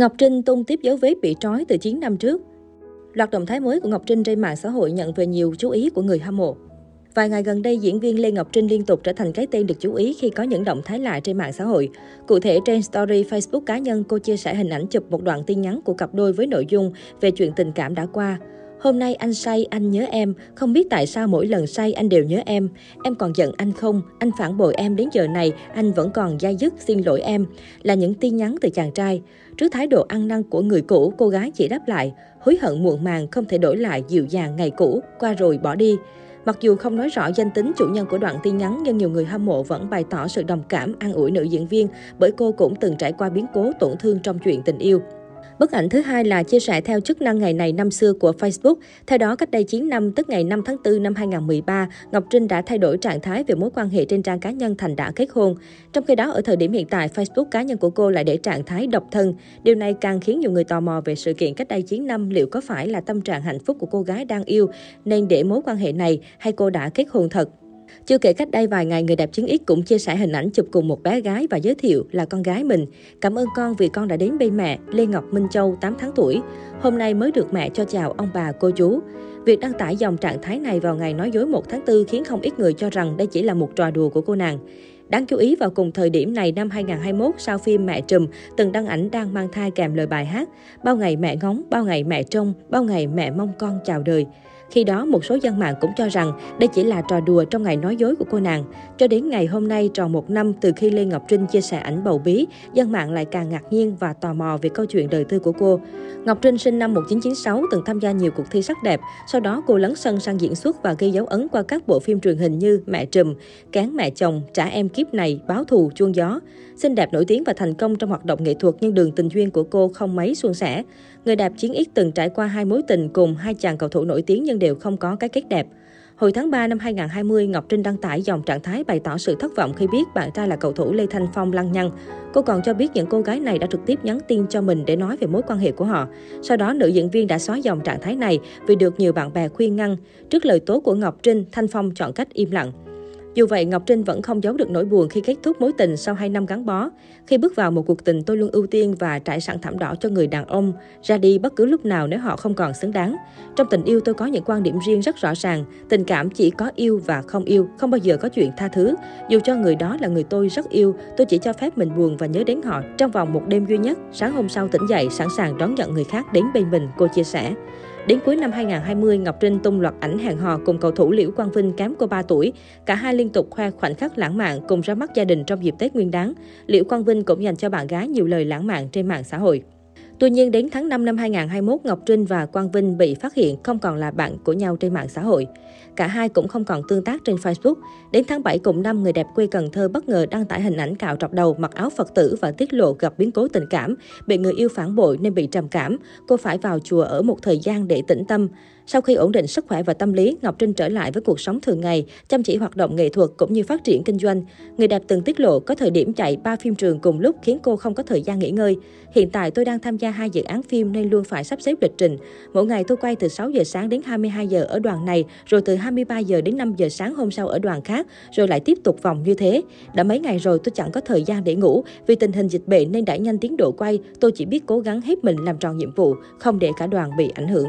Ngọc Trinh tung tiếp dấu vết bị trói từ 9 năm trước. Loạt động thái mới của Ngọc Trinh trên mạng xã hội nhận về nhiều chú ý của người hâm mộ. Vài ngày gần đây, diễn viên Lê Ngọc Trinh liên tục trở thành cái tên được chú ý khi có những động thái lạ trên mạng xã hội. Cụ thể, trên story Facebook cá nhân, cô chia sẻ hình ảnh chụp một đoạn tin nhắn của cặp đôi với nội dung về chuyện tình cảm đã qua. Hôm nay anh say, anh nhớ em. Không biết tại sao mỗi lần say anh đều nhớ em. Em còn giận anh không? Anh phản bội em đến giờ này, anh vẫn còn dai dứt xin lỗi em. Là những tin nhắn từ chàng trai. Trước thái độ ăn năn của người cũ, cô gái chỉ đáp lại. Hối hận muộn màng không thể đổi lại dịu dàng ngày cũ, qua rồi bỏ đi. Mặc dù không nói rõ danh tính chủ nhân của đoạn tin nhắn, nhưng nhiều người hâm mộ vẫn bày tỏ sự đồng cảm, an ủi nữ diễn viên bởi cô cũng từng trải qua biến cố tổn thương trong chuyện tình yêu. Bức ảnh thứ hai là chia sẻ theo chức năng ngày này năm xưa của Facebook. Theo đó, cách đây 9 năm, tức ngày 5 tháng 4 năm 2013, Ngọc Trinh đã thay đổi trạng thái về mối quan hệ trên trang cá nhân thành đã kết hôn. Trong khi đó, ở thời điểm hiện tại, Facebook cá nhân của cô lại để trạng thái độc thân. Điều này càng khiến nhiều người tò mò về sự kiện cách đây 9 năm liệu có phải là tâm trạng hạnh phúc của cô gái đang yêu nên để mối quan hệ này hay cô đã kết hôn thật. Chưa kể cách đây vài ngày, người đẹp chiến X cũng chia sẻ hình ảnh chụp cùng một bé gái và giới thiệu là con gái mình. Cảm ơn con vì con đã đến bên mẹ, Lê Ngọc Minh Châu, 8 tháng tuổi. Hôm nay mới được mẹ cho chào ông bà, cô chú. Việc đăng tải dòng trạng thái này vào ngày nói dối 1 tháng 4 khiến không ít người cho rằng đây chỉ là một trò đùa của cô nàng. Đáng chú ý vào cùng thời điểm này năm 2021, sau phim Mẹ Trùm, từng đăng ảnh đang mang thai kèm lời bài hát Bao ngày mẹ ngóng, bao ngày mẹ trông, bao ngày mẹ mong con chào đời. Khi đó, một số dân mạng cũng cho rằng đây chỉ là trò đùa trong ngày nói dối của cô nàng. Cho đến ngày hôm nay, tròn một năm từ khi Lê Ngọc Trinh chia sẻ ảnh bầu bí, dân mạng lại càng ngạc nhiên và tò mò về câu chuyện đời tư của cô. Ngọc Trinh sinh năm 1996, từng tham gia nhiều cuộc thi sắc đẹp. Sau đó, cô lấn sân sang diễn xuất và ghi dấu ấn qua các bộ phim truyền hình như Mẹ Trùm, Cán Mẹ Chồng, Trả Em Kiếp Này, Báo Thù, Chuông Gió. Xinh đẹp nổi tiếng và thành công trong hoạt động nghệ thuật nhưng đường tình duyên của cô không mấy suôn sẻ. Người đẹp chiến ít từng trải qua hai mối tình cùng hai chàng cầu thủ nổi tiếng nhưng đều không có cái kết đẹp. Hồi tháng 3 năm 2020, Ngọc Trinh đăng tải dòng trạng thái bày tỏ sự thất vọng khi biết bạn trai là cầu thủ Lê Thanh Phong lăng nhăng. Cô còn cho biết những cô gái này đã trực tiếp nhắn tin cho mình để nói về mối quan hệ của họ. Sau đó, nữ diễn viên đã xóa dòng trạng thái này vì được nhiều bạn bè khuyên ngăn. Trước lời tố của Ngọc Trinh, Thanh Phong chọn cách im lặng. Dù vậy, Ngọc Trinh vẫn không giấu được nỗi buồn khi kết thúc mối tình sau 2 năm gắn bó. Khi bước vào một cuộc tình, tôi luôn ưu tiên và trải sẵn thảm đỏ cho người đàn ông, ra đi bất cứ lúc nào nếu họ không còn xứng đáng. Trong tình yêu, tôi có những quan điểm riêng rất rõ ràng. Tình cảm chỉ có yêu và không yêu, không bao giờ có chuyện tha thứ. Dù cho người đó là người tôi rất yêu, tôi chỉ cho phép mình buồn và nhớ đến họ trong vòng một đêm duy nhất. Sáng hôm sau tỉnh dậy, sẵn sàng đón nhận người khác đến bên mình, cô chia sẻ. Đến cuối năm 2020, Ngọc Trinh tung loạt ảnh hẹn hò cùng cầu thủ Liễu Quang Vinh kém cô 3 tuổi. Cả hai liên tục khoe khoảnh khắc lãng mạn cùng ra mắt gia đình trong dịp Tết Nguyên đán. Liễu Quang Vinh cũng dành cho bạn gái nhiều lời lãng mạn trên mạng xã hội. Tuy nhiên, đến tháng 5 năm 2021, Ngọc Trinh và Quang Vinh bị phát hiện không còn là bạn của nhau trên mạng xã hội. Cả hai cũng không còn tương tác trên Facebook. Đến tháng 7 cùng năm, người đẹp quê Cần Thơ bất ngờ đăng tải hình ảnh cạo trọc đầu, mặc áo Phật tử và tiết lộ gặp biến cố tình cảm. Bị người yêu phản bội nên bị trầm cảm. Cô phải vào chùa ở một thời gian để tĩnh tâm. Sau khi ổn định sức khỏe và tâm lý, Ngọc Trinh trở lại với cuộc sống thường ngày, chăm chỉ hoạt động nghệ thuật cũng như phát triển kinh doanh. Người đẹp từng tiết lộ có thời điểm chạy 3 phim trường cùng lúc khiến cô không có thời gian nghỉ ngơi. Hiện tại tôi đang tham gia hai dự án phim nên luôn phải sắp xếp lịch trình. Mỗi ngày tôi quay từ 6 giờ sáng đến 22 giờ ở đoàn này, rồi từ 23 giờ đến 5 giờ sáng hôm sau ở đoàn khác, rồi lại tiếp tục vòng như thế. Đã mấy ngày rồi tôi chẳng có thời gian để ngủ, vì tình hình dịch bệnh nên đã nhanh tiến độ quay, tôi chỉ biết cố gắng hết mình làm tròn nhiệm vụ, không để cả đoàn bị ảnh hưởng.